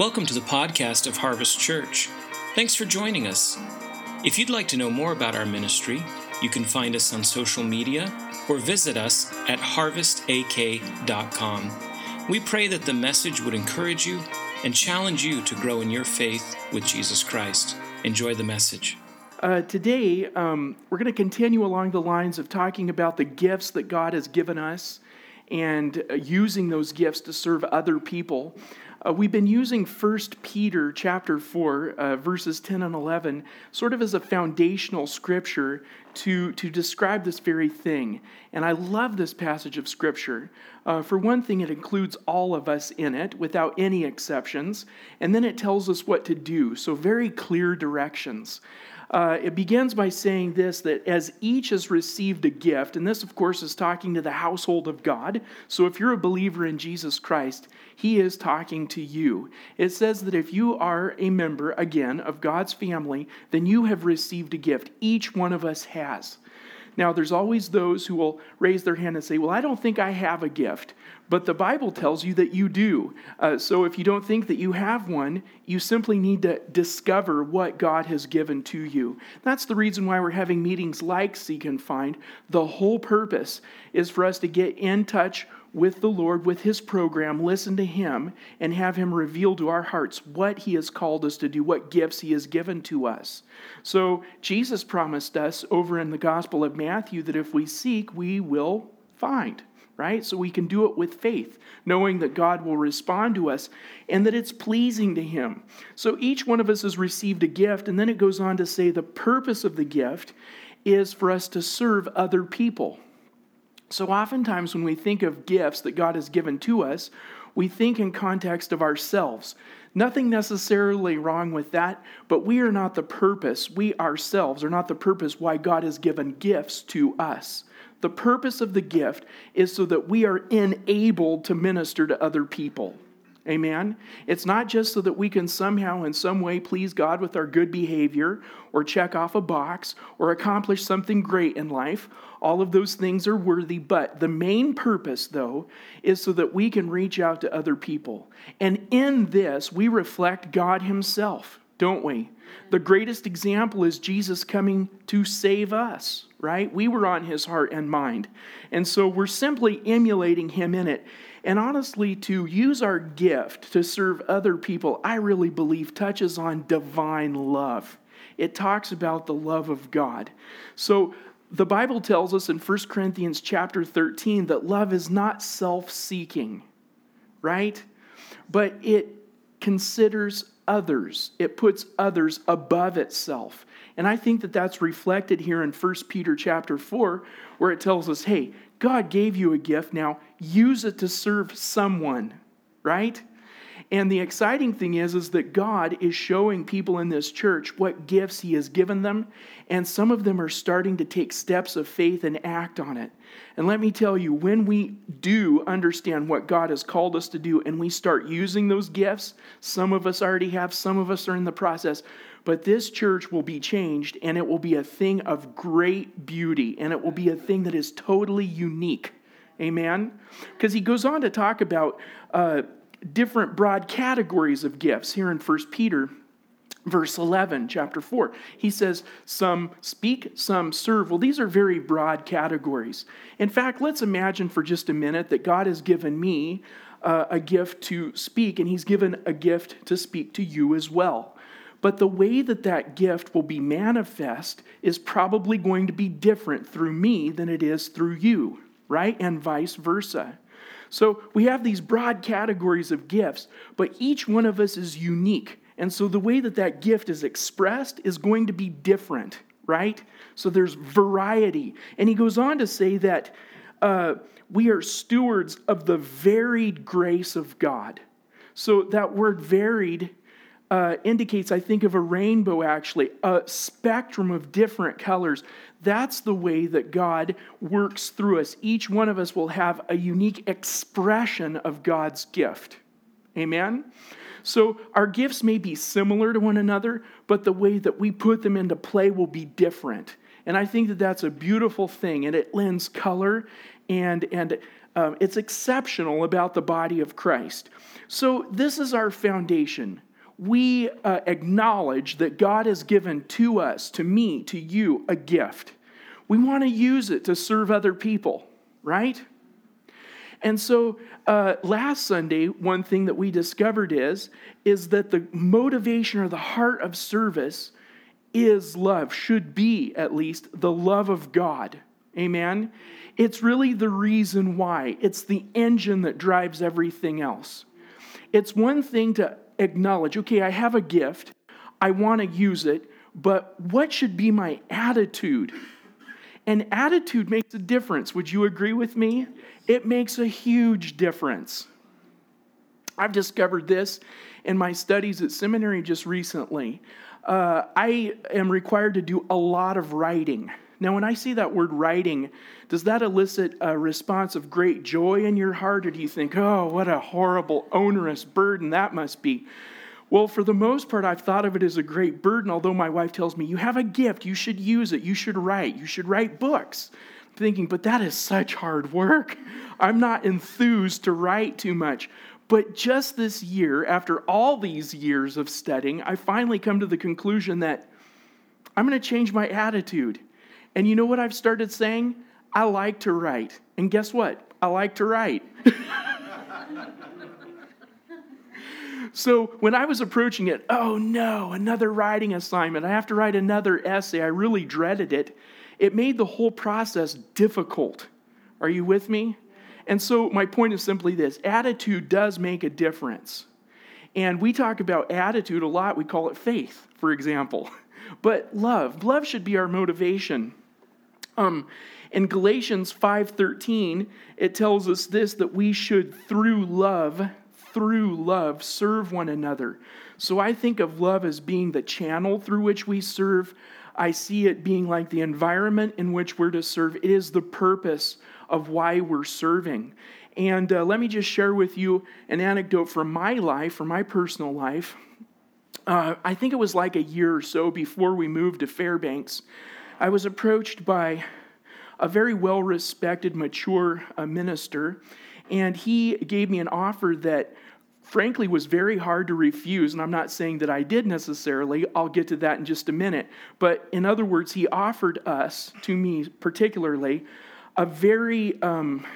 Welcome to the podcast of Harvest Church. Thanks for joining us. If you'd like to know more about our ministry, you can find us on social media or visit us at harvestak.com. We pray that the message would encourage you and challenge you to grow in your faith with Jesus Christ. Enjoy the message. Uh, today, um, we're going to continue along the lines of talking about the gifts that God has given us and uh, using those gifts to serve other people. Uh, we've been using 1 Peter chapter 4, uh, verses 10 and 11, sort of as a foundational scripture to, to describe this very thing. And I love this passage of scripture. Uh, for one thing, it includes all of us in it without any exceptions. And then it tells us what to do. So, very clear directions. Uh, it begins by saying this that as each has received a gift, and this, of course, is talking to the household of God. So if you're a believer in Jesus Christ, he is talking to you. It says that if you are a member, again, of God's family, then you have received a gift. Each one of us has. Now, there's always those who will raise their hand and say, Well, I don't think I have a gift. But the Bible tells you that you do. Uh, so if you don't think that you have one, you simply need to discover what God has given to you. That's the reason why we're having meetings like Seek and Find. The whole purpose is for us to get in touch with the Lord, with His program, listen to Him, and have Him reveal to our hearts what He has called us to do, what gifts He has given to us. So, Jesus promised us over in the Gospel of Matthew that if we seek, we will find right? So we can do it with faith, knowing that God will respond to us and that it's pleasing to Him. So each one of us has received a gift, and then it goes on to say the purpose of the gift is for us to serve other people. So oftentimes when we think of gifts that God has given to us, we think in context of ourselves. Nothing necessarily wrong with that, but we are not the purpose. We ourselves are not the purpose why God has given gifts to us. The purpose of the gift is so that we are enabled to minister to other people. Amen. It's not just so that we can somehow, in some way, please God with our good behavior or check off a box or accomplish something great in life. All of those things are worthy, but the main purpose, though, is so that we can reach out to other people. And in this, we reflect God Himself, don't we? The greatest example is Jesus coming to save us, right? We were on his heart and mind. And so we're simply emulating him in it. And honestly, to use our gift to serve other people, I really believe touches on divine love. It talks about the love of God. So the Bible tells us in 1 Corinthians chapter 13 that love is not self-seeking, right? But it considers others. It puts others above itself. And I think that that's reflected here in 1 Peter chapter 4 where it tells us, "Hey, God gave you a gift, now use it to serve someone." Right? And the exciting thing is, is that God is showing people in this church what gifts He has given them, and some of them are starting to take steps of faith and act on it. And let me tell you, when we do understand what God has called us to do and we start using those gifts, some of us already have, some of us are in the process, but this church will be changed and it will be a thing of great beauty and it will be a thing that is totally unique. Amen? Because he goes on to talk about. Uh, different broad categories of gifts. Here in 1 Peter verse 11 chapter 4 he says some speak some serve. Well these are very broad categories. In fact let's imagine for just a minute that god has given me uh, a gift to speak and he's given a gift to speak to you as well. But the way that that gift will be manifest is probably going to be different through me than it is through you right? And vice versa so we have these broad categories of gifts, but each one of us is unique. And so the way that that gift is expressed is going to be different, right? So there's variety. And he goes on to say that uh, we are stewards of the varied grace of God. So that word varied uh, indicates, I think, of a rainbow actually, a spectrum of different colors. That's the way that God works through us. Each one of us will have a unique expression of God's gift. Amen? So our gifts may be similar to one another, but the way that we put them into play will be different. And I think that that's a beautiful thing, and it lends color and, and um, it's exceptional about the body of Christ. So, this is our foundation. We uh, acknowledge that God has given to us, to me, to you, a gift. We want to use it to serve other people, right? And so uh, last Sunday, one thing that we discovered is, is that the motivation or the heart of service is love, should be at least the love of God. Amen? It's really the reason why. It's the engine that drives everything else. It's one thing to acknowledge, okay, I have a gift, I want to use it, but what should be my attitude? And attitude makes a difference. Would you agree with me? It makes a huge difference. I've discovered this in my studies at seminary just recently. Uh, I am required to do a lot of writing. Now, when I see that word writing, does that elicit a response of great joy in your heart, or do you think, oh, what a horrible, onerous burden that must be? Well, for the most part, I've thought of it as a great burden, although my wife tells me, you have a gift, you should use it, you should write, you should write books. I'm thinking, but that is such hard work. I'm not enthused to write too much. But just this year, after all these years of studying, I finally come to the conclusion that I'm going to change my attitude. And you know what I've started saying? I like to write. And guess what? I like to write. so when I was approaching it, oh no, another writing assignment. I have to write another essay. I really dreaded it. It made the whole process difficult. Are you with me? And so my point is simply this attitude does make a difference. And we talk about attitude a lot. We call it faith, for example. But love, love should be our motivation. In Galatians 5:13, it tells us this that we should through love through love serve one another. So I think of love as being the channel through which we serve. I see it being like the environment in which we're to serve. It is the purpose of why we're serving. And uh, let me just share with you an anecdote from my life, from my personal life. Uh, I think it was like a year or so before we moved to Fairbanks. I was approached by a very well respected, mature uh, minister, and he gave me an offer that frankly was very hard to refuse. And I'm not saying that I did necessarily, I'll get to that in just a minute. But in other words, he offered us, to me particularly, a very, um,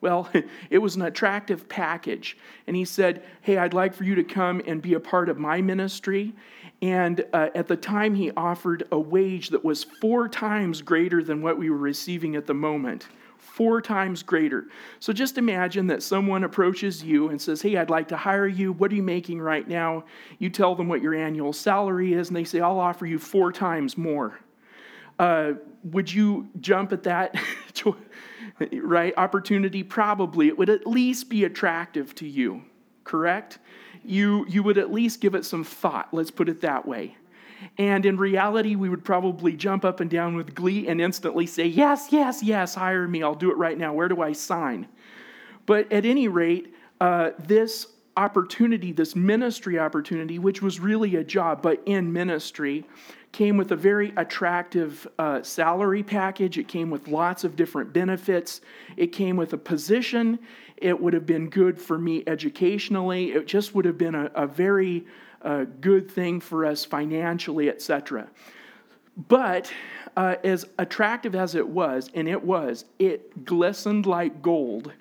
well, it was an attractive package. And he said, Hey, I'd like for you to come and be a part of my ministry. And uh, at the time, he offered a wage that was four times greater than what we were receiving at the moment four times greater. So just imagine that someone approaches you and says, Hey, I'd like to hire you. What are you making right now? You tell them what your annual salary is, and they say, I'll offer you four times more. Uh, would you jump at that right opportunity? Probably. It would at least be attractive to you, correct? You, you would at least give it some thought, let's put it that way. And in reality, we would probably jump up and down with glee and instantly say, Yes, yes, yes, hire me. I'll do it right now. Where do I sign? But at any rate, uh, this opportunity, this ministry opportunity, which was really a job, but in ministry, came with a very attractive uh, salary package. It came with lots of different benefits. It came with a position. It would have been good for me educationally. It just would have been a, a very a good thing for us financially, etc. But uh, as attractive as it was, and it was, it glistened like gold.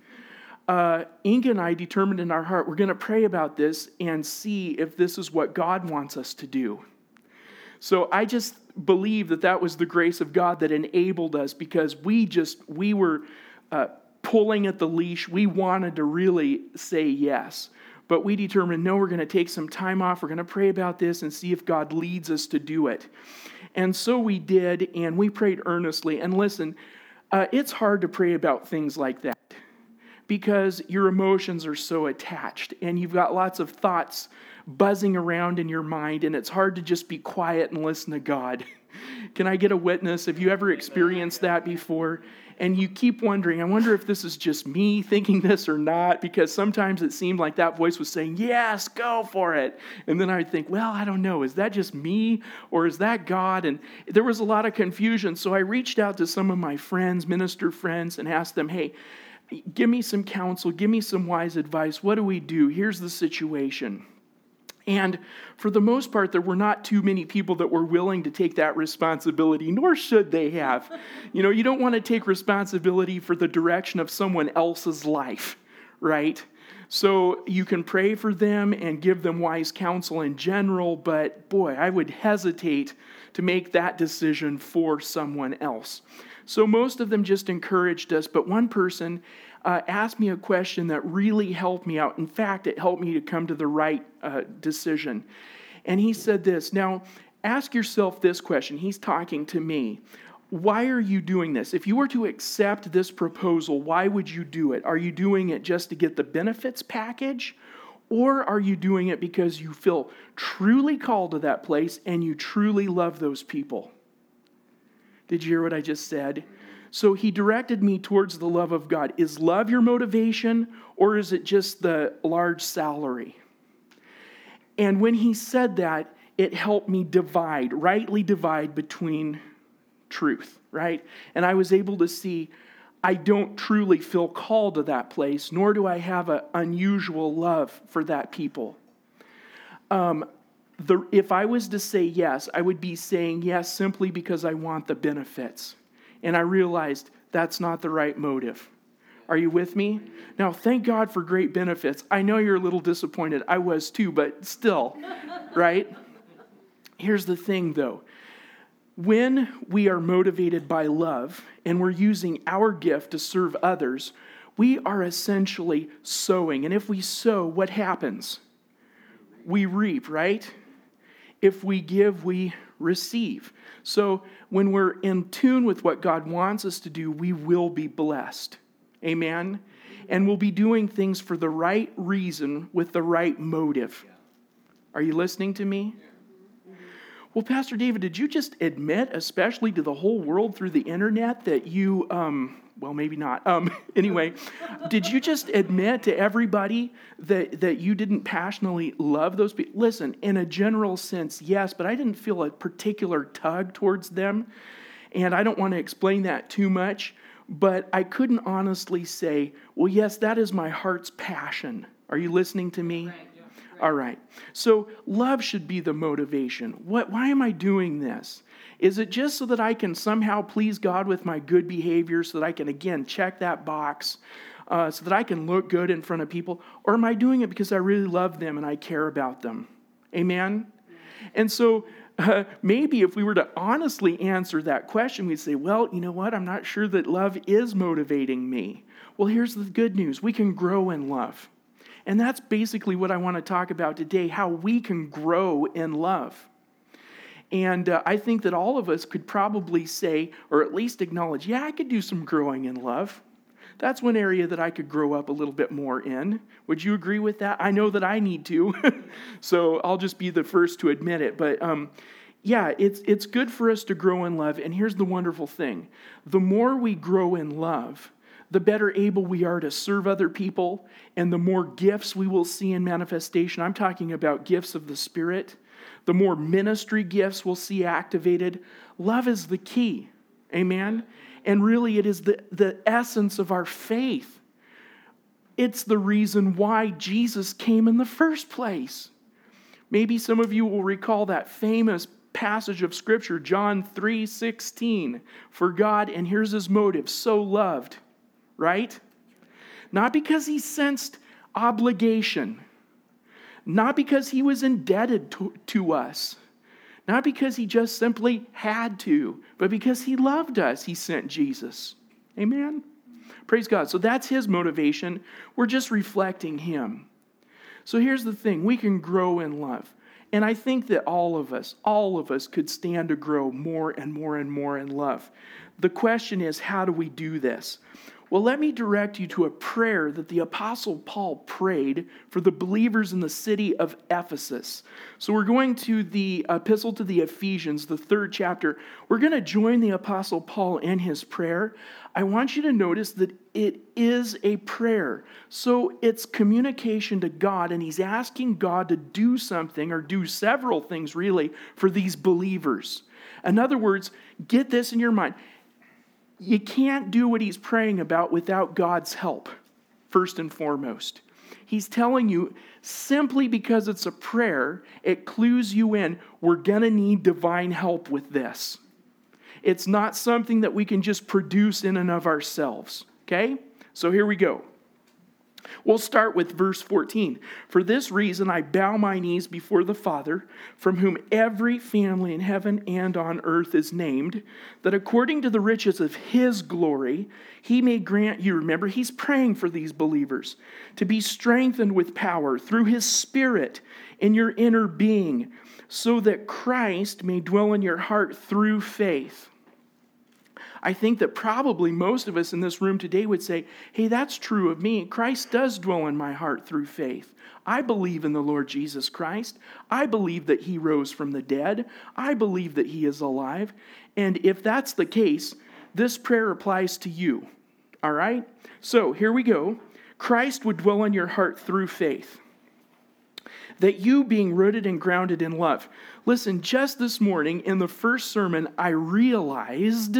Uh, Inga and I determined in our heart we're going to pray about this and see if this is what God wants us to do. So I just believe that that was the grace of God that enabled us because we just we were uh, pulling at the leash. We wanted to really say yes. But we determined, no, we're going to take some time off. We're going to pray about this and see if God leads us to do it. And so we did, and we prayed earnestly. And listen, uh, it's hard to pray about things like that because your emotions are so attached and you've got lots of thoughts buzzing around in your mind, and it's hard to just be quiet and listen to God. Can I get a witness? Have you ever experienced that before? and you keep wondering, I wonder if this is just me thinking this or not, because sometimes it seemed like that voice was saying, Yes, go for it. And then I would think, Well, I don't know, is that just me or is that God? And there was a lot of confusion. So I reached out to some of my friends, minister friends, and asked them, Hey, give me some counsel, give me some wise advice. What do we do? Here's the situation. And for the most part, there were not too many people that were willing to take that responsibility, nor should they have. You know, you don't want to take responsibility for the direction of someone else's life, right? So you can pray for them and give them wise counsel in general, but boy, I would hesitate to make that decision for someone else. So most of them just encouraged us, but one person uh, asked me a question that really helped me out. In fact, it helped me to come to the right uh, decision. And he said this Now, ask yourself this question. He's talking to me. Why are you doing this? If you were to accept this proposal, why would you do it? Are you doing it just to get the benefits package? Or are you doing it because you feel truly called to that place and you truly love those people? Did you hear what I just said? So he directed me towards the love of God. Is love your motivation or is it just the large salary? And when he said that, it helped me divide, rightly divide between truth, right? And I was able to see I don't truly feel called to that place, nor do I have an unusual love for that people. Um, the, if I was to say yes, I would be saying yes simply because I want the benefits. And I realized that's not the right motive. Are you with me? Now, thank God for great benefits. I know you're a little disappointed. I was too, but still, right? Here's the thing though when we are motivated by love and we're using our gift to serve others, we are essentially sowing. And if we sow, what happens? We reap, right? If we give, we receive. So when we're in tune with what God wants us to do, we will be blessed. Amen? And we'll be doing things for the right reason with the right motive. Are you listening to me? Well, Pastor David, did you just admit, especially to the whole world through the internet, that you, um, well, maybe not. Um, anyway, did you just admit to everybody that, that you didn't passionately love those people? Listen, in a general sense, yes, but I didn't feel a particular tug towards them. And I don't want to explain that too much, but I couldn't honestly say, well, yes, that is my heart's passion. Are you listening to me? Right, yeah, right. All right. So love should be the motivation. What, why am I doing this? Is it just so that I can somehow please God with my good behavior, so that I can, again, check that box, uh, so that I can look good in front of people? Or am I doing it because I really love them and I care about them? Amen? And so uh, maybe if we were to honestly answer that question, we'd say, well, you know what? I'm not sure that love is motivating me. Well, here's the good news we can grow in love. And that's basically what I want to talk about today how we can grow in love. And uh, I think that all of us could probably say, or at least acknowledge, yeah, I could do some growing in love. That's one area that I could grow up a little bit more in. Would you agree with that? I know that I need to, so I'll just be the first to admit it. But um, yeah, it's, it's good for us to grow in love. And here's the wonderful thing the more we grow in love, the better able we are to serve other people, and the more gifts we will see in manifestation. I'm talking about gifts of the Spirit the more ministry gifts we'll see activated. Love is the key. Amen? And really, it is the, the essence of our faith. It's the reason why Jesus came in the first place. Maybe some of you will recall that famous passage of scripture John 3:16 for God and here's his motive so loved right not because he sensed obligation not because he was indebted to, to us, not because he just simply had to, but because he loved us, he sent Jesus. Amen? Praise God. So that's his motivation. We're just reflecting him. So here's the thing we can grow in love. And I think that all of us, all of us could stand to grow more and more and more in love. The question is, how do we do this? Well, let me direct you to a prayer that the Apostle Paul prayed for the believers in the city of Ephesus. So we're going to the epistle to the Ephesians, the third chapter. We're going to join the Apostle Paul in his prayer. I want you to notice that it is a prayer. So it's communication to God, and he's asking God to do something or do several things really for these believers. In other words, get this in your mind you can't do what he's praying about without God's help, first and foremost. He's telling you simply because it's a prayer, it clues you in we're going to need divine help with this. It's not something that we can just produce in and of ourselves. Okay? So here we go. We'll start with verse 14. For this reason, I bow my knees before the Father, from whom every family in heaven and on earth is named, that according to the riches of his glory, he may grant you. Remember, he's praying for these believers to be strengthened with power through his Spirit in your inner being, so that Christ may dwell in your heart through faith I think that probably most of us in this room today would say, hey, that's true of me. Christ does dwell in my heart through faith. I believe in the Lord Jesus Christ. I believe that he rose from the dead. I believe that he is alive. And if that's the case, this prayer applies to you. All right? So here we go. Christ would dwell in your heart through faith. That you, being rooted and grounded in love. Listen, just this morning in the first sermon, I realized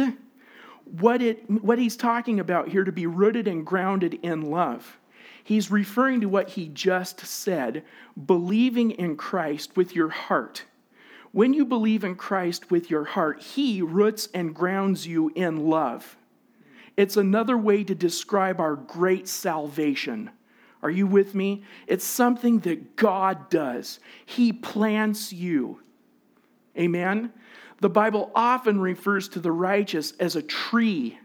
what, it, what he's talking about here to be rooted and grounded in love. He's referring to what he just said believing in Christ with your heart. When you believe in Christ with your heart, he roots and grounds you in love. It's another way to describe our great salvation. Are you with me? It's something that God does. He plants you. Amen? The Bible often refers to the righteous as a tree,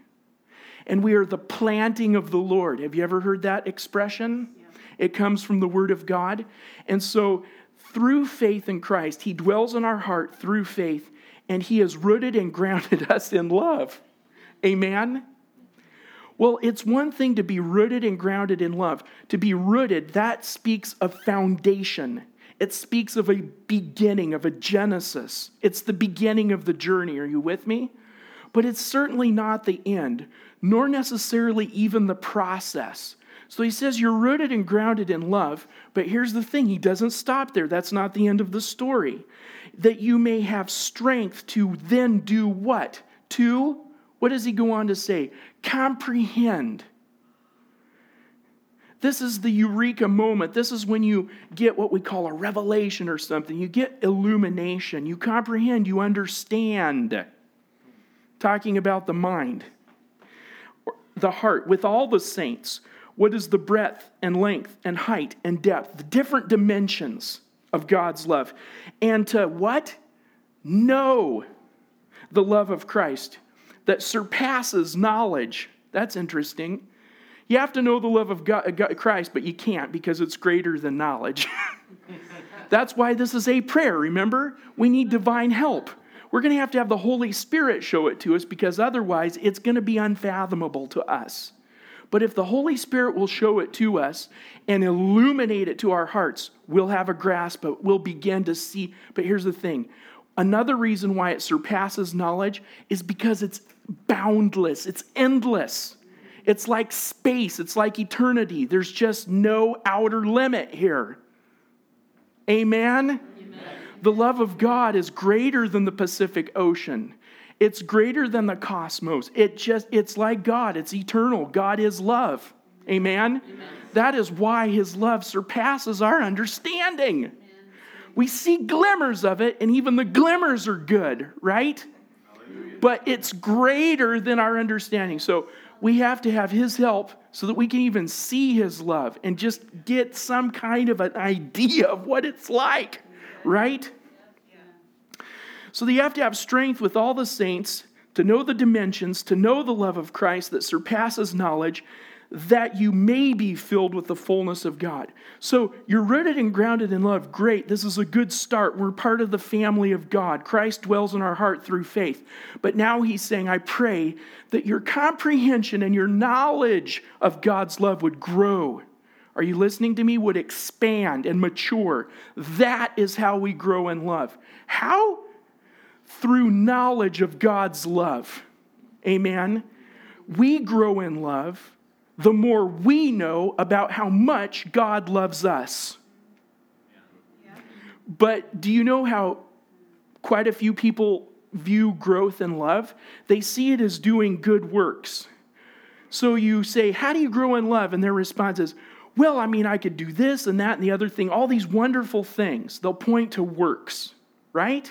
and we are the planting of the Lord. Have you ever heard that expression? Yeah. It comes from the Word of God. And so, through faith in Christ, He dwells in our heart through faith, and He has rooted and grounded us in love. Amen? Well, it's one thing to be rooted and grounded in love. To be rooted, that speaks of foundation. It speaks of a beginning, of a genesis. It's the beginning of the journey. Are you with me? But it's certainly not the end, nor necessarily even the process. So he says you're rooted and grounded in love, but here's the thing he doesn't stop there. That's not the end of the story. That you may have strength to then do what? To, what does he go on to say? Comprehend this is the eureka moment. This is when you get what we call a revelation or something. You get illumination. You comprehend, you understand. Talking about the mind, the heart, with all the saints. What is the breadth and length and height and depth, the different dimensions of God's love? And to what? Know the love of Christ that surpasses knowledge. That's interesting you have to know the love of God, God, Christ, but you can't because it's greater than knowledge. That's why this is a prayer, remember? We need divine help. We're going to have to have the Holy Spirit show it to us because otherwise it's going to be unfathomable to us. But if the Holy Spirit will show it to us and illuminate it to our hearts, we'll have a grasp, but we'll begin to see. But here's the thing another reason why it surpasses knowledge is because it's boundless, it's endless. It's like space, it's like eternity. There's just no outer limit here. Amen? Amen? The love of God is greater than the Pacific Ocean. It's greater than the cosmos. It just it's like God. It's eternal. God is love. Amen. Amen. That is why his love surpasses our understanding. Amen. We see glimmers of it and even the glimmers are good, right? Hallelujah. But it's greater than our understanding. So we have to have His help so that we can even see His love and just get some kind of an idea of what it's like, right? So that you have to have strength with all the saints to know the dimensions, to know the love of Christ that surpasses knowledge, that you may be filled with the fullness of God. So you're rooted and grounded in love. Great. This is a good start. We're part of the family of God. Christ dwells in our heart through faith. But now he's saying, I pray that your comprehension and your knowledge of God's love would grow. Are you listening to me? Would expand and mature. That is how we grow in love. How? Through knowledge of God's love. Amen. We grow in love the more we know about how much God loves us. But do you know how quite a few people view growth in love, they see it as doing good works. So you say, How do you grow in love? And their response is, Well, I mean, I could do this and that and the other thing, all these wonderful things. They'll point to works, right?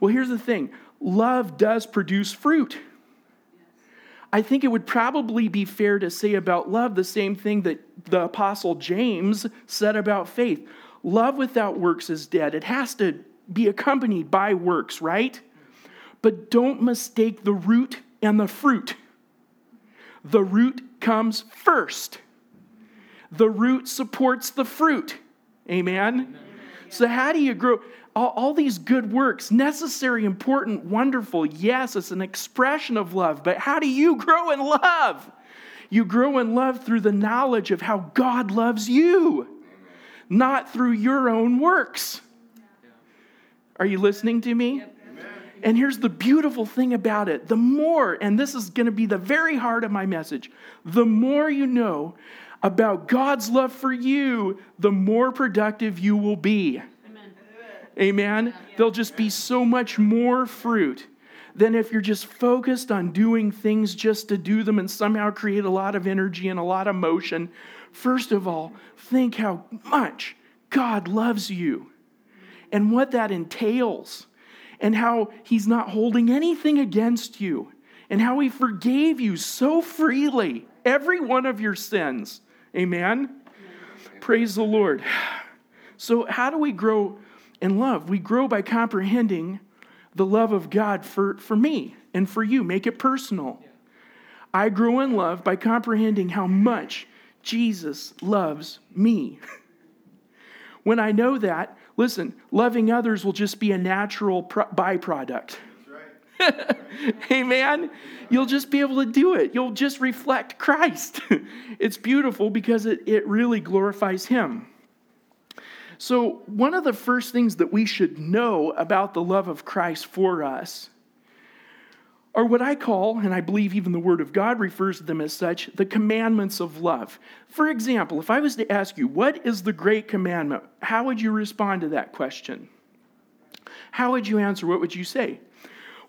Well, here's the thing love does produce fruit. I think it would probably be fair to say about love the same thing that the Apostle James said about faith. Love without works is dead. It has to be accompanied by works, right? But don't mistake the root and the fruit. The root comes first, the root supports the fruit. Amen? So, how do you grow? All, all, these good works, necessary, important, wonderful. Yes, it's an expression of love, but how do you grow in love? You grow in love through the knowledge of how God loves you, not through your own works. Are you listening to me? And here's the beautiful thing about it the more, and this is going to be the very heart of my message, the more you know about God's love for you, the more productive you will be. Amen. There'll just be so much more fruit than if you're just focused on doing things just to do them and somehow create a lot of energy and a lot of motion. First of all, think how much God loves you and what that entails, and how He's not holding anything against you, and how He forgave you so freely every one of your sins. Amen? Praise the Lord. So, how do we grow in love? We grow by comprehending the love of God for, for me and for you. Make it personal. I grow in love by comprehending how much Jesus loves me. when I know that, Listen, loving others will just be a natural pro- byproduct. Right. Amen. You'll just be able to do it. You'll just reflect Christ. it's beautiful because it, it really glorifies Him. So, one of the first things that we should know about the love of Christ for us are what I call, and I believe even the Word of God refers to them as such, the commandments of love. For example, if I was to ask you, what is the great commandment? How would you respond to that question? How would you answer? What would you say?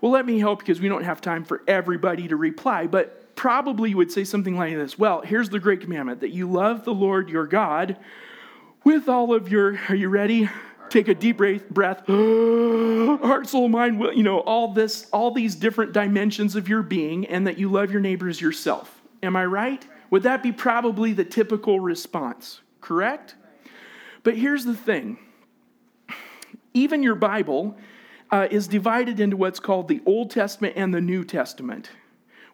Well, let me help because we don't have time for everybody to reply, but probably you would say something like this Well, here's the great commandment that you love the Lord your God with all of your, are you ready? take a deep breath heart soul mind will you know all this all these different dimensions of your being and that you love your neighbors yourself. Am i right? Would that be probably the typical response? Correct? But here's the thing. Even your bible uh, is divided into what's called the old testament and the new testament.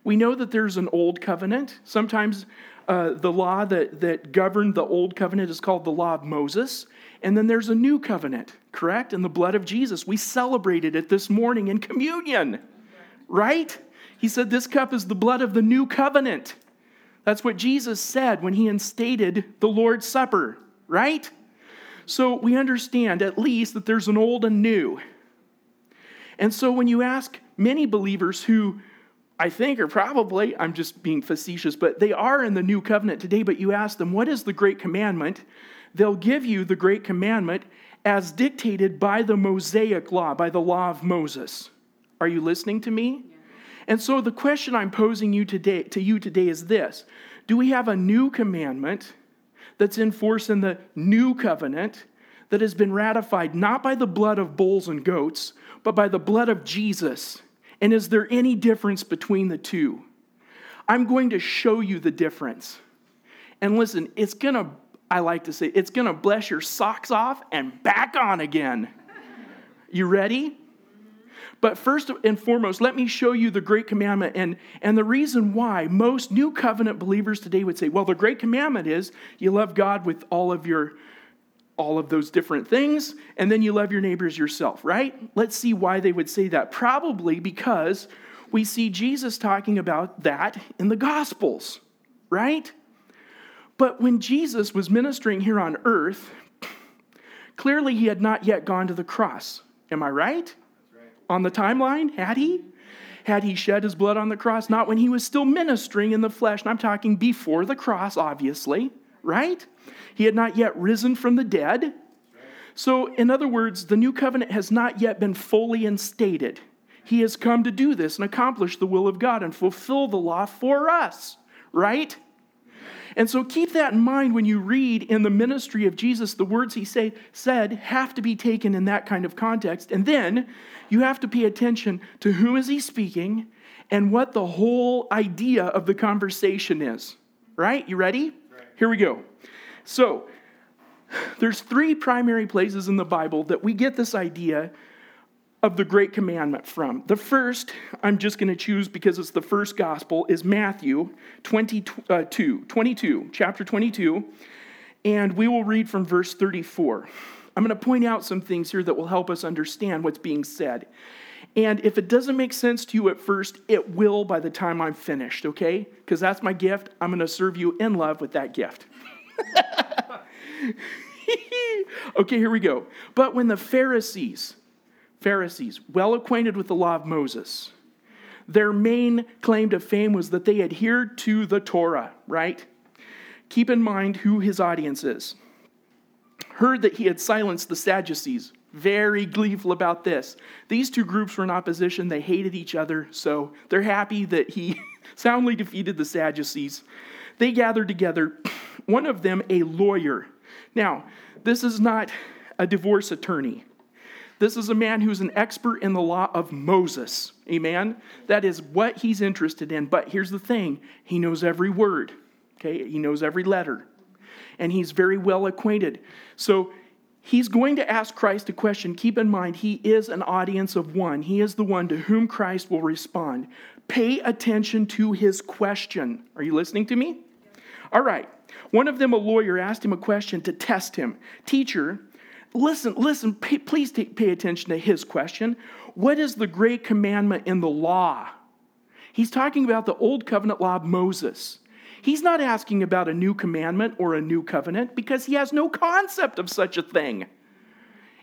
We know that there's an old covenant. Sometimes uh, the law that, that governed the old covenant is called the law of moses and then there's a new covenant, correct? In the blood of Jesus. We celebrated it this morning in communion, right? He said, This cup is the blood of the new covenant. That's what Jesus said when he instated the Lord's Supper, right? So we understand at least that there's an old and new. And so when you ask many believers who I think or probably, I'm just being facetious, but they are in the new covenant today, but you ask them, what is the great commandment? they'll give you the great commandment as dictated by the Mosaic law, by the law of Moses. Are you listening to me? And so the question I'm posing you today, to you today is this Do we have a new commandment that's in force in the new covenant that has been ratified not by the blood of bulls and goats, but by the blood of Jesus? And is there any difference between the two? I'm going to show you the difference. And listen, it's going to I like to say, it's going to bless your socks off and back on again. You ready? But first and foremost, let me show you the great commandment and, and the reason why most new covenant believers today would say, well, the great commandment is you love God with all of your all of those different things, and then you love your neighbors yourself, right? Let's see why they would say that. Probably because we see Jesus talking about that in the Gospels, right? But when Jesus was ministering here on earth, clearly he had not yet gone to the cross. Am I right? right? On the timeline, had he? Had he shed his blood on the cross? Not when he was still ministering in the flesh, and I'm talking before the cross, obviously, right? He had not yet risen from the dead. So, in other words, the new covenant has not yet been fully instated. He has come to do this and accomplish the will of God and fulfill the law for us, right? And so keep that in mind when you read in the ministry of Jesus, the words he say, said have to be taken in that kind of context. And then you have to pay attention to who is he speaking and what the whole idea of the conversation is. Right? You ready? Here we go. So, there's three primary places in the Bible that we get this idea of the great commandment from. The first, I'm just going to choose because it's the first gospel, is Matthew 22, uh, 22, chapter 22, and we will read from verse 34. I'm going to point out some things here that will help us understand what's being said. And if it doesn't make sense to you at first, it will by the time I'm finished, okay? Because that's my gift. I'm going to serve you in love with that gift. okay, here we go. But when the Pharisees, Pharisees, well acquainted with the law of Moses, their main claim to fame was that they adhered to the Torah, right? Keep in mind who his audience is. Heard that he had silenced the Sadducees. Very gleeful about this. These two groups were in opposition. They hated each other, so they're happy that he soundly defeated the Sadducees. They gathered together, one of them a lawyer. Now, this is not a divorce attorney. This is a man who's an expert in the law of Moses. Amen? That is what he's interested in. But here's the thing he knows every word, okay? He knows every letter. And he's very well acquainted. So he's going to ask Christ a question. Keep in mind, he is an audience of one, he is the one to whom Christ will respond. Pay attention to his question. Are you listening to me? All right. One of them, a lawyer, asked him a question to test him. Teacher, listen, listen, pay, please take, pay attention to his question. What is the great commandment in the law? He's talking about the old covenant law of Moses. He's not asking about a new commandment or a new covenant because he has no concept of such a thing.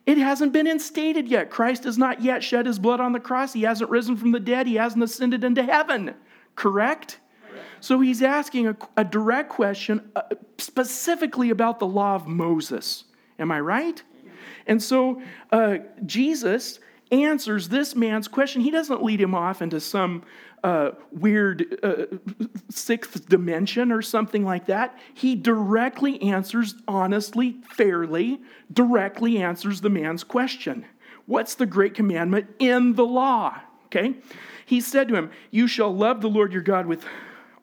It hasn't been instated yet. Christ has not yet shed his blood on the cross. He hasn't risen from the dead. He hasn't ascended into heaven. Correct? So he's asking a, a direct question uh, specifically about the law of Moses. Am I right? And so uh, Jesus answers this man's question. He doesn't lead him off into some uh, weird uh, sixth dimension or something like that. He directly answers, honestly, fairly, directly answers the man's question. What's the great commandment in the law? Okay? He said to him, You shall love the Lord your God with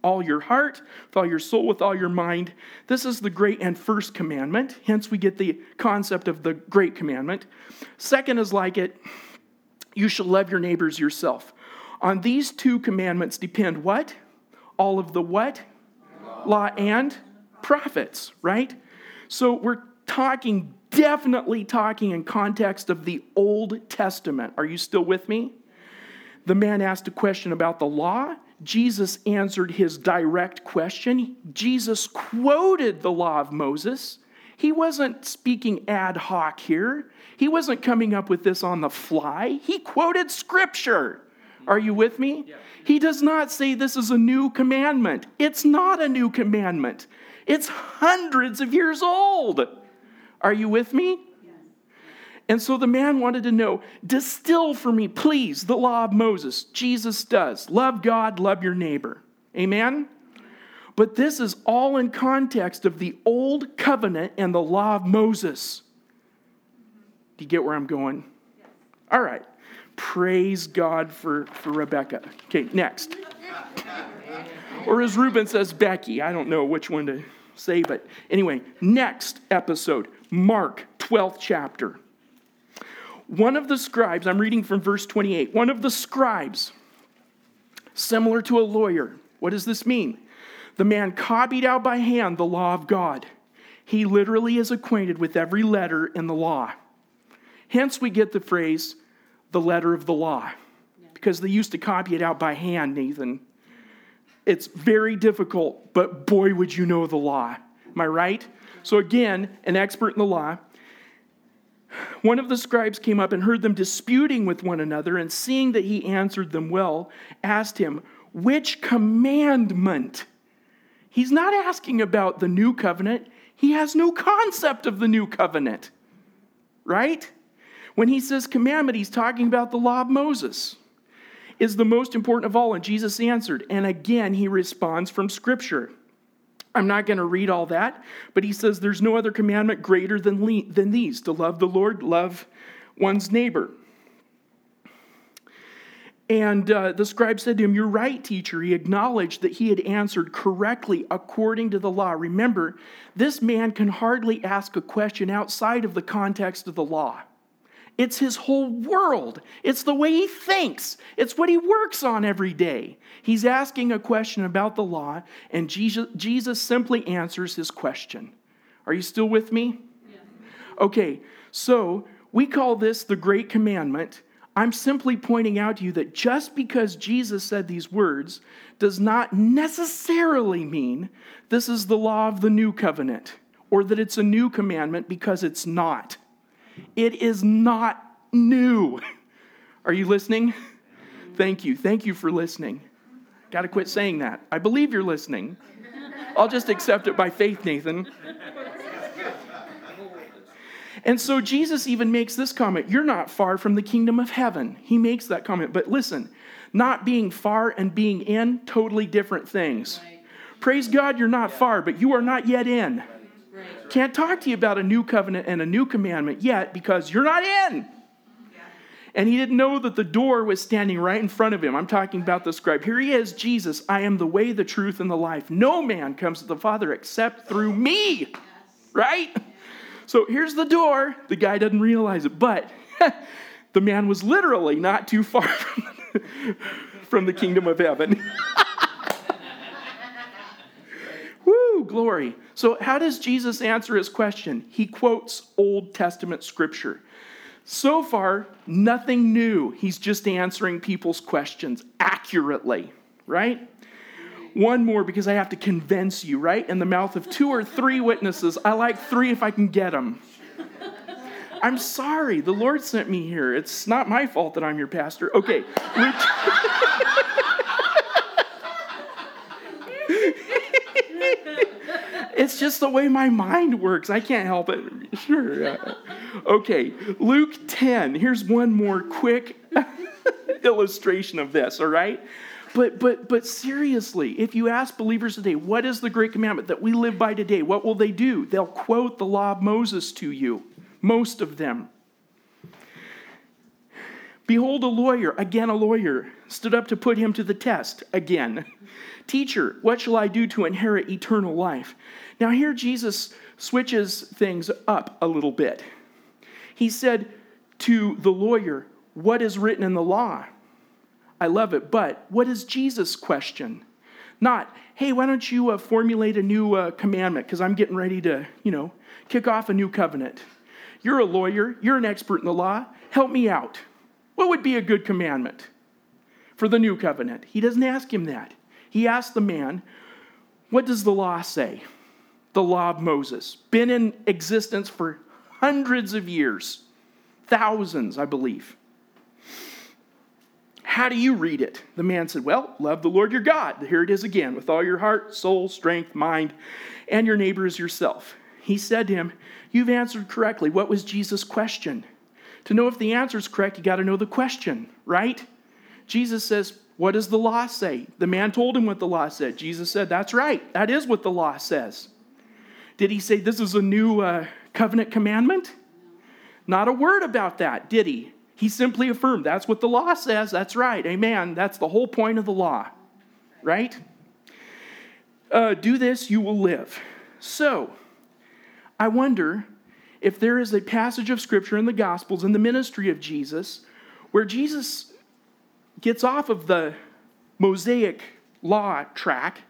all your heart, with all your soul, with all your mind. This is the great and first commandment. Hence, we get the concept of the great commandment. Second is like it you shall love your neighbors yourself. On these two commandments depend what? All of the what? Law, and prophets, right? So we're talking, definitely talking in context of the Old Testament. Are you still with me? The man asked a question about the law. Jesus answered his direct question. Jesus quoted the law of Moses. He wasn't speaking ad hoc here. He wasn't coming up with this on the fly. He quoted scripture. Are you with me? He does not say this is a new commandment. It's not a new commandment, it's hundreds of years old. Are you with me? And so the man wanted to know, distill for me, please, the law of Moses. Jesus does. Love God, love your neighbor. Amen? But this is all in context of the old covenant and the law of Moses. Do you get where I'm going? All right. Praise God for, for Rebecca. Okay, next. or as Ruben says, Becky. I don't know which one to say, but anyway, next episode, Mark 12th chapter. One of the scribes, I'm reading from verse 28, one of the scribes, similar to a lawyer, what does this mean? The man copied out by hand the law of God. He literally is acquainted with every letter in the law. Hence, we get the phrase, the letter of the law, because they used to copy it out by hand, Nathan. It's very difficult, but boy, would you know the law. Am I right? So, again, an expert in the law. One of the scribes came up and heard them disputing with one another, and seeing that he answered them well, asked him, Which commandment? He's not asking about the new covenant. He has no concept of the new covenant, right? When he says commandment, he's talking about the law of Moses. is the most important of all? And Jesus answered. And again, he responds from Scripture. I'm not going to read all that, but he says there's no other commandment greater than, le- than these to love the Lord, love one's neighbor. And uh, the scribe said to him, You're right, teacher. He acknowledged that he had answered correctly according to the law. Remember, this man can hardly ask a question outside of the context of the law. It's his whole world. It's the way he thinks. It's what he works on every day. He's asking a question about the law, and Jesus, Jesus simply answers his question. Are you still with me? Yeah. Okay, so we call this the Great Commandment. I'm simply pointing out to you that just because Jesus said these words does not necessarily mean this is the law of the new covenant or that it's a new commandment because it's not. It is not new. Are you listening? Thank you. Thank you for listening. Got to quit saying that. I believe you're listening. I'll just accept it by faith, Nathan. And so Jesus even makes this comment You're not far from the kingdom of heaven. He makes that comment. But listen, not being far and being in, totally different things. Praise God, you're not far, but you are not yet in. Can't talk to you about a new covenant and a new commandment yet because you're not in. And he didn't know that the door was standing right in front of him. I'm talking about the scribe. Here he is, Jesus. I am the way, the truth, and the life. No man comes to the Father except through me. Right? So here's the door. The guy doesn't realize it, but the man was literally not too far from the, from the kingdom of heaven. Glory. So, how does Jesus answer his question? He quotes Old Testament scripture. So far, nothing new. He's just answering people's questions accurately, right? One more because I have to convince you, right? In the mouth of two or three witnesses. I like three if I can get them. I'm sorry, the Lord sent me here. It's not my fault that I'm your pastor. Okay. it's just the way my mind works. I can't help it. Sure. Okay, Luke 10. Here's one more quick illustration of this, all right? But but but seriously, if you ask believers today, what is the great commandment that we live by today? What will they do? They'll quote the law of Moses to you. Most of them. Behold, a lawyer, again a lawyer, stood up to put him to the test, again. Teacher, what shall I do to inherit eternal life? Now, here Jesus switches things up a little bit. He said to the lawyer, What is written in the law? I love it, but what is Jesus' question? Not, hey, why don't you uh, formulate a new uh, commandment because I'm getting ready to, you know, kick off a new covenant. You're a lawyer, you're an expert in the law, help me out. What would be a good commandment for the new covenant? He doesn't ask him that. He asks the man, What does the law say? The law of Moses, been in existence for hundreds of years, thousands, I believe. How do you read it? The man said, Well, love the Lord your God. Here it is again, with all your heart, soul, strength, mind, and your neighbor as yourself. He said to him, You've answered correctly. What was Jesus' question? To know if the answer is correct, you got to know the question, right? Jesus says, What does the law say? The man told him what the law said. Jesus said, That's right. That is what the law says. Did he say this is a new uh, covenant commandment? Not a word about that, did he? He simply affirmed that's what the law says. That's right. Amen. That's the whole point of the law, right? Uh, do this, you will live. So, I wonder if there is a passage of Scripture in the Gospels, in the ministry of Jesus, where Jesus gets off of the Mosaic law track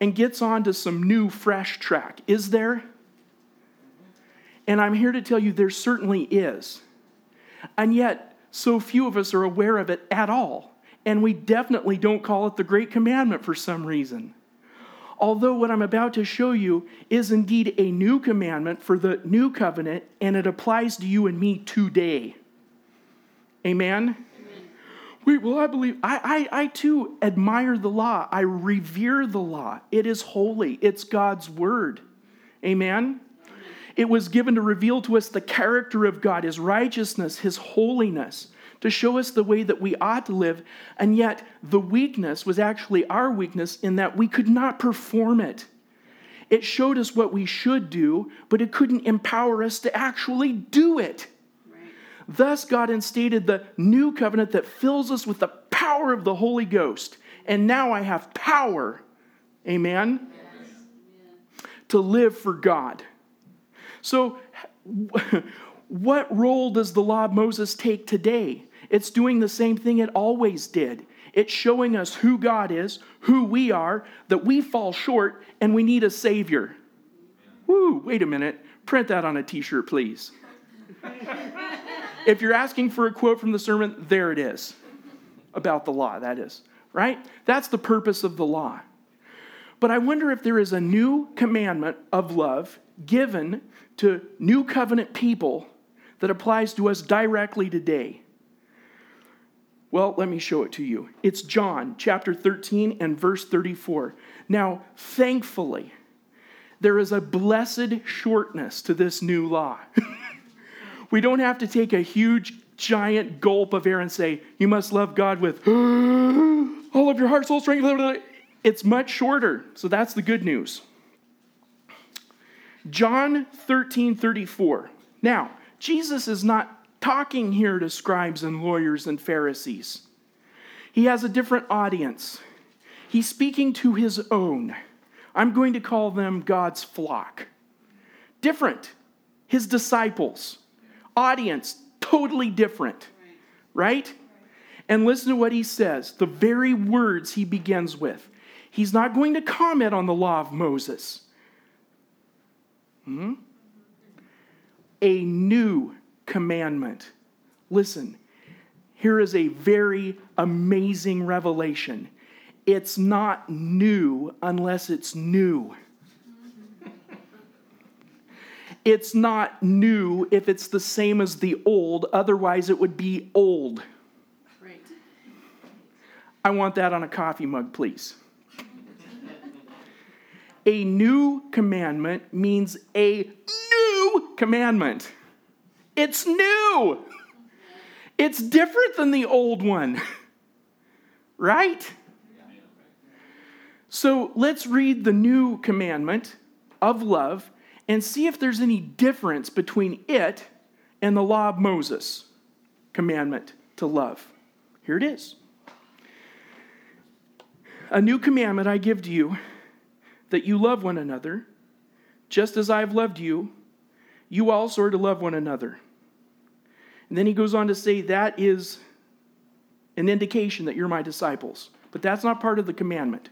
and gets onto some new, fresh track. Is there? And I'm here to tell you there certainly is. And yet, so few of us are aware of it at all. And we definitely don't call it the Great Commandment for some reason. Although what I'm about to show you is indeed a new commandment for the new covenant, and it applies to you and me today. Amen? Amen. Wait, well, I believe, I, I, I too admire the law. I revere the law. It is holy, it's God's word. Amen? It was given to reveal to us the character of God, His righteousness, His holiness, to show us the way that we ought to live, and yet the weakness was actually our weakness in that we could not perform it. It showed us what we should do, but it couldn't empower us to actually do it. Thus, God instated the new covenant that fills us with the power of the Holy Ghost. And now I have power, amen, yes. to live for God. So, what role does the law of Moses take today? It's doing the same thing it always did. It's showing us who God is, who we are, that we fall short, and we need a Savior. Woo, wait a minute. Print that on a t shirt, please. if you're asking for a quote from the sermon, there it is. About the law, that is, right? That's the purpose of the law. But I wonder if there is a new commandment of love given to new covenant people that applies to us directly today. Well, let me show it to you. It's John chapter 13 and verse 34. Now, thankfully, there is a blessed shortness to this new law. we don't have to take a huge, giant gulp of air and say, You must love God with all of your heart, soul, strength. It's much shorter. So that's the good news. John 13 34. Now, Jesus is not talking here to scribes and lawyers and Pharisees. He has a different audience. He's speaking to his own. I'm going to call them God's flock. Different. His disciples. Audience, totally different. Right? And listen to what he says, the very words he begins with. He's not going to comment on the law of Moses. Hmm? A new commandment. Listen, here is a very amazing revelation. It's not new unless it's new. It's not new if it's the same as the old, otherwise, it would be old. Right. I want that on a coffee mug, please. a new commandment means a new commandment. It's new. It's different than the old one. right? So let's read the new commandment of love and see if there's any difference between it and the law of Moses commandment to love. Here it is. A new commandment I give to you that you love one another, just as I have loved you, you also are to love one another. And then he goes on to say, That is an indication that you're my disciples. But that's not part of the commandment.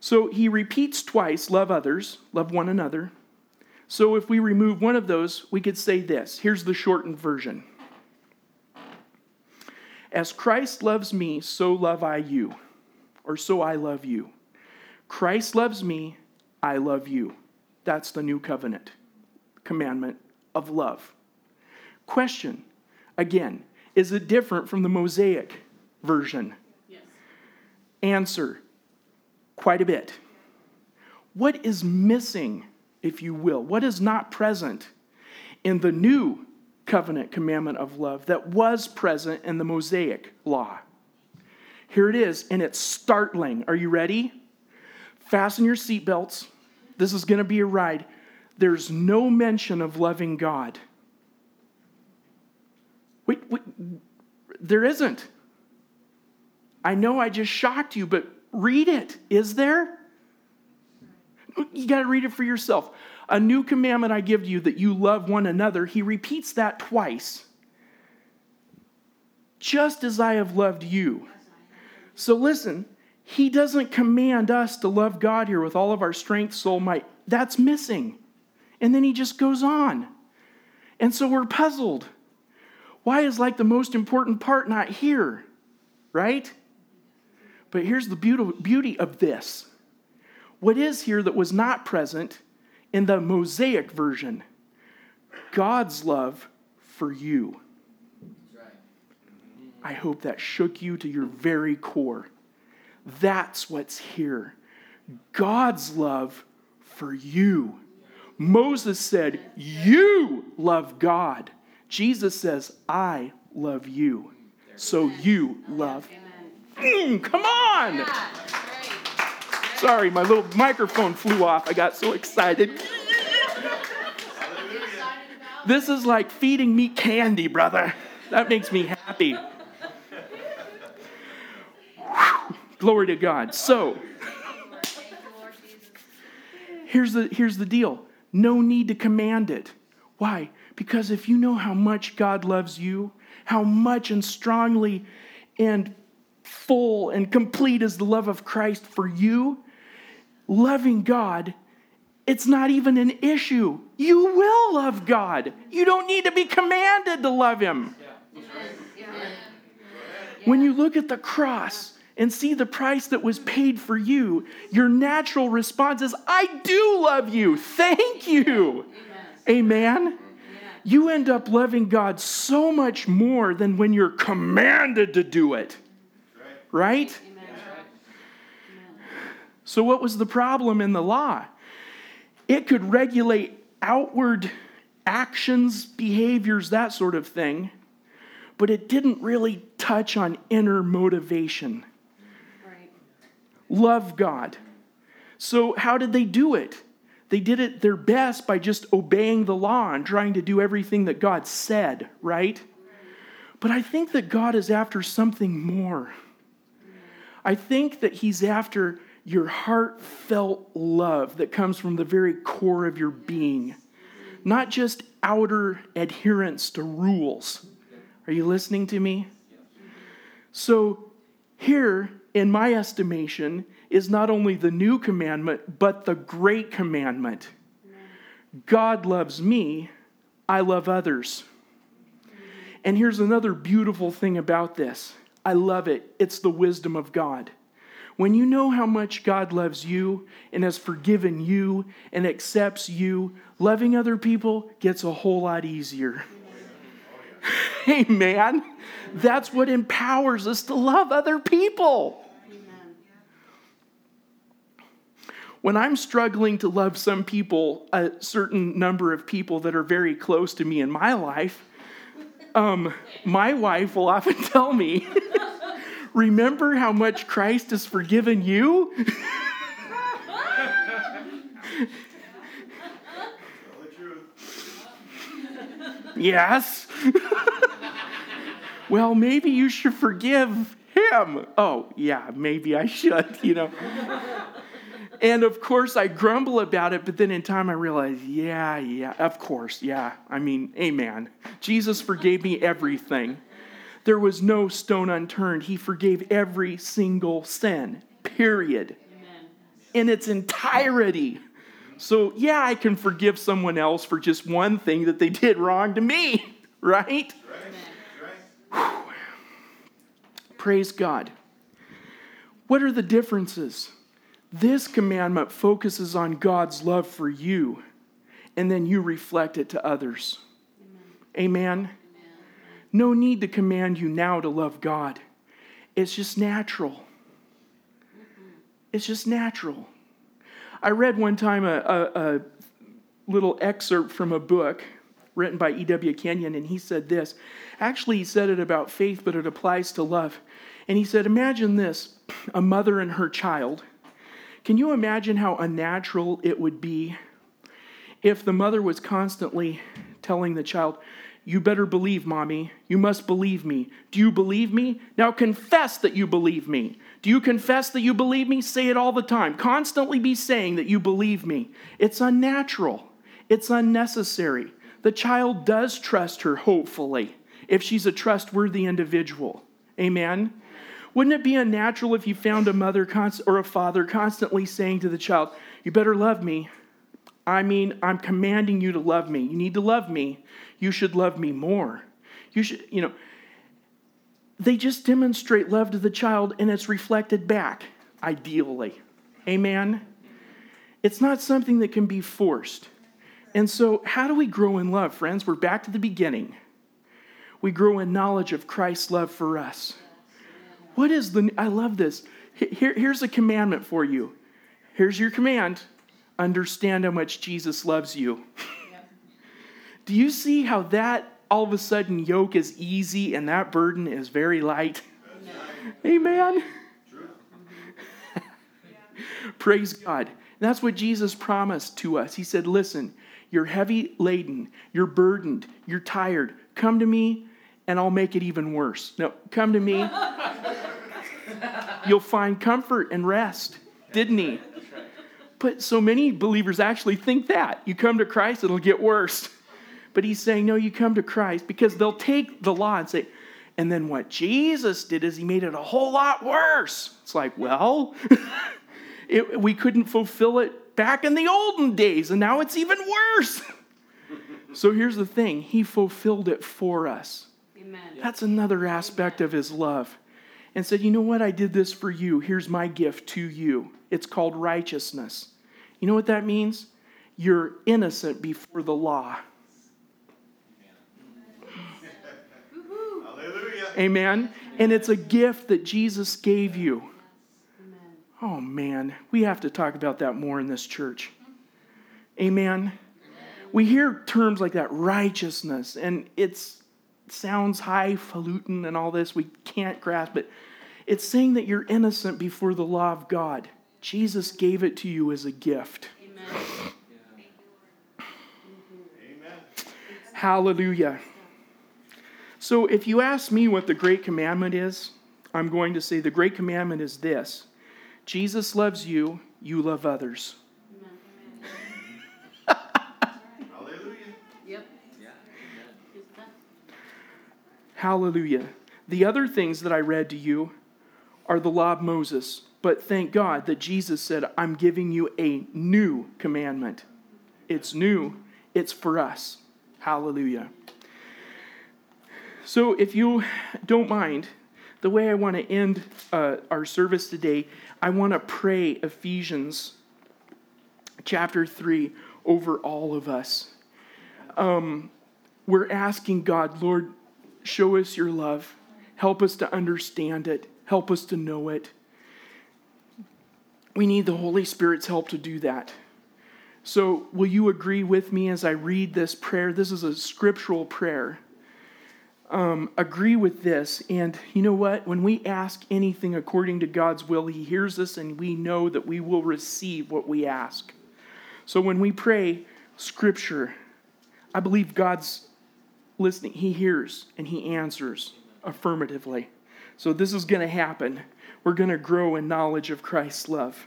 So he repeats twice love others, love one another. So if we remove one of those, we could say this. Here's the shortened version As Christ loves me, so love I you, or so I love you. Christ loves me, I love you. That's the new covenant commandment of love. Question Again, is it different from the Mosaic version? Yes. Answer quite a bit. What is missing, if you will? What is not present in the new covenant commandment of love that was present in the Mosaic law? Here it is, and it's startling. Are you ready? Fasten your seatbelts. This is going to be a ride. There's no mention of loving God. Wait, wait, there isn't. I know I just shocked you, but read it. Is there? You got to read it for yourself. A new commandment I give to you that you love one another. He repeats that twice. Just as I have loved you. So listen, he doesn't command us to love God here with all of our strength, soul, might. That's missing. And then he just goes on. And so we're puzzled. Why is like the most important part not here? Right? But here's the beauty of this. What is here that was not present in the Mosaic version? God's love for you. I hope that shook you to your very core. That's what's here. God's love for you. Moses said, You love God. Jesus says, I love you. so you love. Mm, come on! Sorry, my little microphone flew off. I got so excited. This is like feeding me candy, brother. That makes me happy. Glory to God. So, here's the, here's the deal no need to command it. Why? Because if you know how much God loves you, how much and strongly and full and complete is the love of Christ for you, loving God, it's not even an issue. You will love God. You don't need to be commanded to love Him. When you look at the cross, and see the price that was paid for you, your natural response is, I do love you. Thank you. Amen. Amen? You end up loving God so much more than when you're commanded to do it. Right? So, what was the problem in the law? It could regulate outward actions, behaviors, that sort of thing, but it didn't really touch on inner motivation love God. So, how did they do it? They did it their best by just obeying the law and trying to do everything that God said, right? But I think that God is after something more. I think that He's after your heartfelt love that comes from the very core of your being, not just outer adherence to rules. Are you listening to me? So, here, in my estimation, is not only the new commandment, but the great commandment. God loves me, I love others. And here's another beautiful thing about this I love it. It's the wisdom of God. When you know how much God loves you and has forgiven you and accepts you, loving other people gets a whole lot easier. Amen. That's what empowers us to love other people. When I'm struggling to love some people, a certain number of people that are very close to me in my life, um, my wife will often tell me, Remember how much Christ has forgiven you? yes. well, maybe you should forgive him. Oh, yeah, maybe I should, you know. And of course, I grumble about it, but then in time I realize, yeah, yeah, of course, yeah. I mean, amen. Jesus forgave me everything. There was no stone unturned. He forgave every single sin, period, amen. in its entirety. So, yeah, I can forgive someone else for just one thing that they did wrong to me, right? right. Praise God. What are the differences? This commandment focuses on God's love for you, and then you reflect it to others. Amen. Amen? No need to command you now to love God. It's just natural. It's just natural. I read one time a, a, a little excerpt from a book written by E.W. Kenyon, and he said this. Actually, he said it about faith, but it applies to love. And he said, Imagine this a mother and her child can you imagine how unnatural it would be if the mother was constantly telling the child, You better believe, mommy. You must believe me. Do you believe me? Now confess that you believe me. Do you confess that you believe me? Say it all the time. Constantly be saying that you believe me. It's unnatural, it's unnecessary. The child does trust her, hopefully, if she's a trustworthy individual. Amen? Wouldn't it be unnatural if you found a mother const- or a father constantly saying to the child, You better love me? I mean, I'm commanding you to love me. You need to love me. You should love me more. You should, you know, they just demonstrate love to the child and it's reflected back, ideally. Amen? It's not something that can be forced. And so, how do we grow in love, friends? We're back to the beginning. We grow in knowledge of Christ's love for us. What is the, I love this. Here, here's a commandment for you. Here's your command understand how much Jesus loves you. Do you see how that all of a sudden yoke is easy and that burden is very light? Amen. Praise God. That's what Jesus promised to us. He said, Listen, you're heavy laden, you're burdened, you're tired. Come to me and I'll make it even worse. No, come to me. You'll find comfort and rest. Didn't he? But so many believers actually think that. You come to Christ, it'll get worse. But he's saying, no, you come to Christ because they'll take the law and say, and then what Jesus did is he made it a whole lot worse. It's like, well, it, we couldn't fulfill it back in the olden days, and now it's even worse. so here's the thing He fulfilled it for us. Amen. That's another aspect of His love. And said, you know what? I did this for you. Here's my gift to you. It's called righteousness. You know what that means? You're innocent before the law. Amen. And it's a gift that Jesus gave you. Oh man, we have to talk about that more in this church. Amen. We hear terms like that righteousness, and it sounds highfalutin and all this. We can't grasp it. It's saying that you're innocent before the law of God. Jesus gave it to you as a gift. Amen. Hallelujah. So, if you ask me what the great commandment is, I'm going to say the great commandment is this Jesus loves you, you love others. Hallelujah. Yep. Hallelujah. The other things that I read to you are the law of Moses, but thank God that Jesus said, I'm giving you a new commandment. It's new, it's for us. Hallelujah. So, if you don't mind, the way I want to end uh, our service today, I want to pray Ephesians chapter 3 over all of us. Um, we're asking God, Lord, show us your love. Help us to understand it. Help us to know it. We need the Holy Spirit's help to do that. So, will you agree with me as I read this prayer? This is a scriptural prayer um, agree with this. And you know what? When we ask anything according to God's will, He hears us and we know that we will receive what we ask. So when we pray Scripture, I believe God's listening. He hears and He answers affirmatively. So this is going to happen. We're going to grow in knowledge of Christ's love.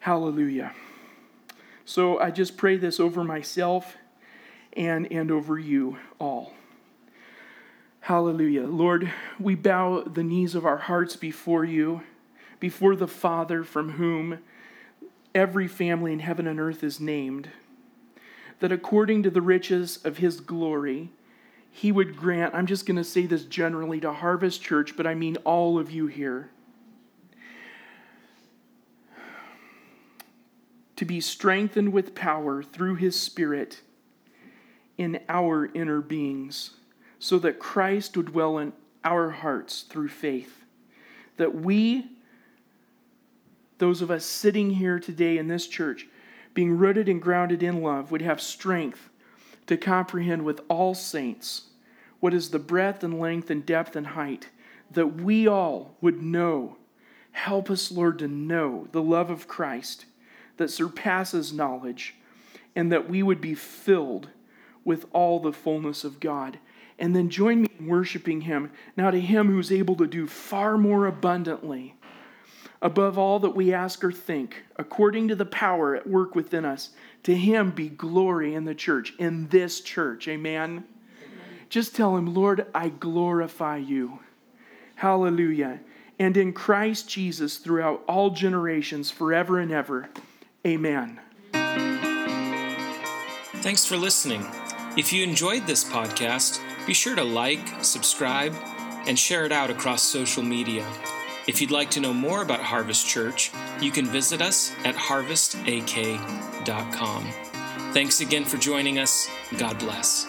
Hallelujah. So I just pray this over myself and, and over you all. Hallelujah. Lord, we bow the knees of our hearts before you, before the Father from whom every family in heaven and earth is named, that according to the riches of his glory, he would grant, I'm just going to say this generally to Harvest Church, but I mean all of you here, to be strengthened with power through his Spirit in our inner beings so that Christ would dwell in our hearts through faith. That we, those of us sitting here today in this church, being rooted and grounded in love, would have strength to comprehend with all saints what is the breadth and length and depth and height, that we all would know. Help us, Lord, to know the love of Christ that surpasses knowledge, and that we would be filled with all the fullness of God and then join me in worshiping Him. Now, to Him who's able to do far more abundantly, above all that we ask or think, according to the power at work within us, to Him be glory in the church, in this church. Amen. Just tell Him, Lord, I glorify you. Hallelujah. And in Christ Jesus throughout all generations, forever and ever. Amen. Thanks for listening. If you enjoyed this podcast, be sure to like, subscribe, and share it out across social media. If you'd like to know more about Harvest Church, you can visit us at harvestak.com. Thanks again for joining us. God bless.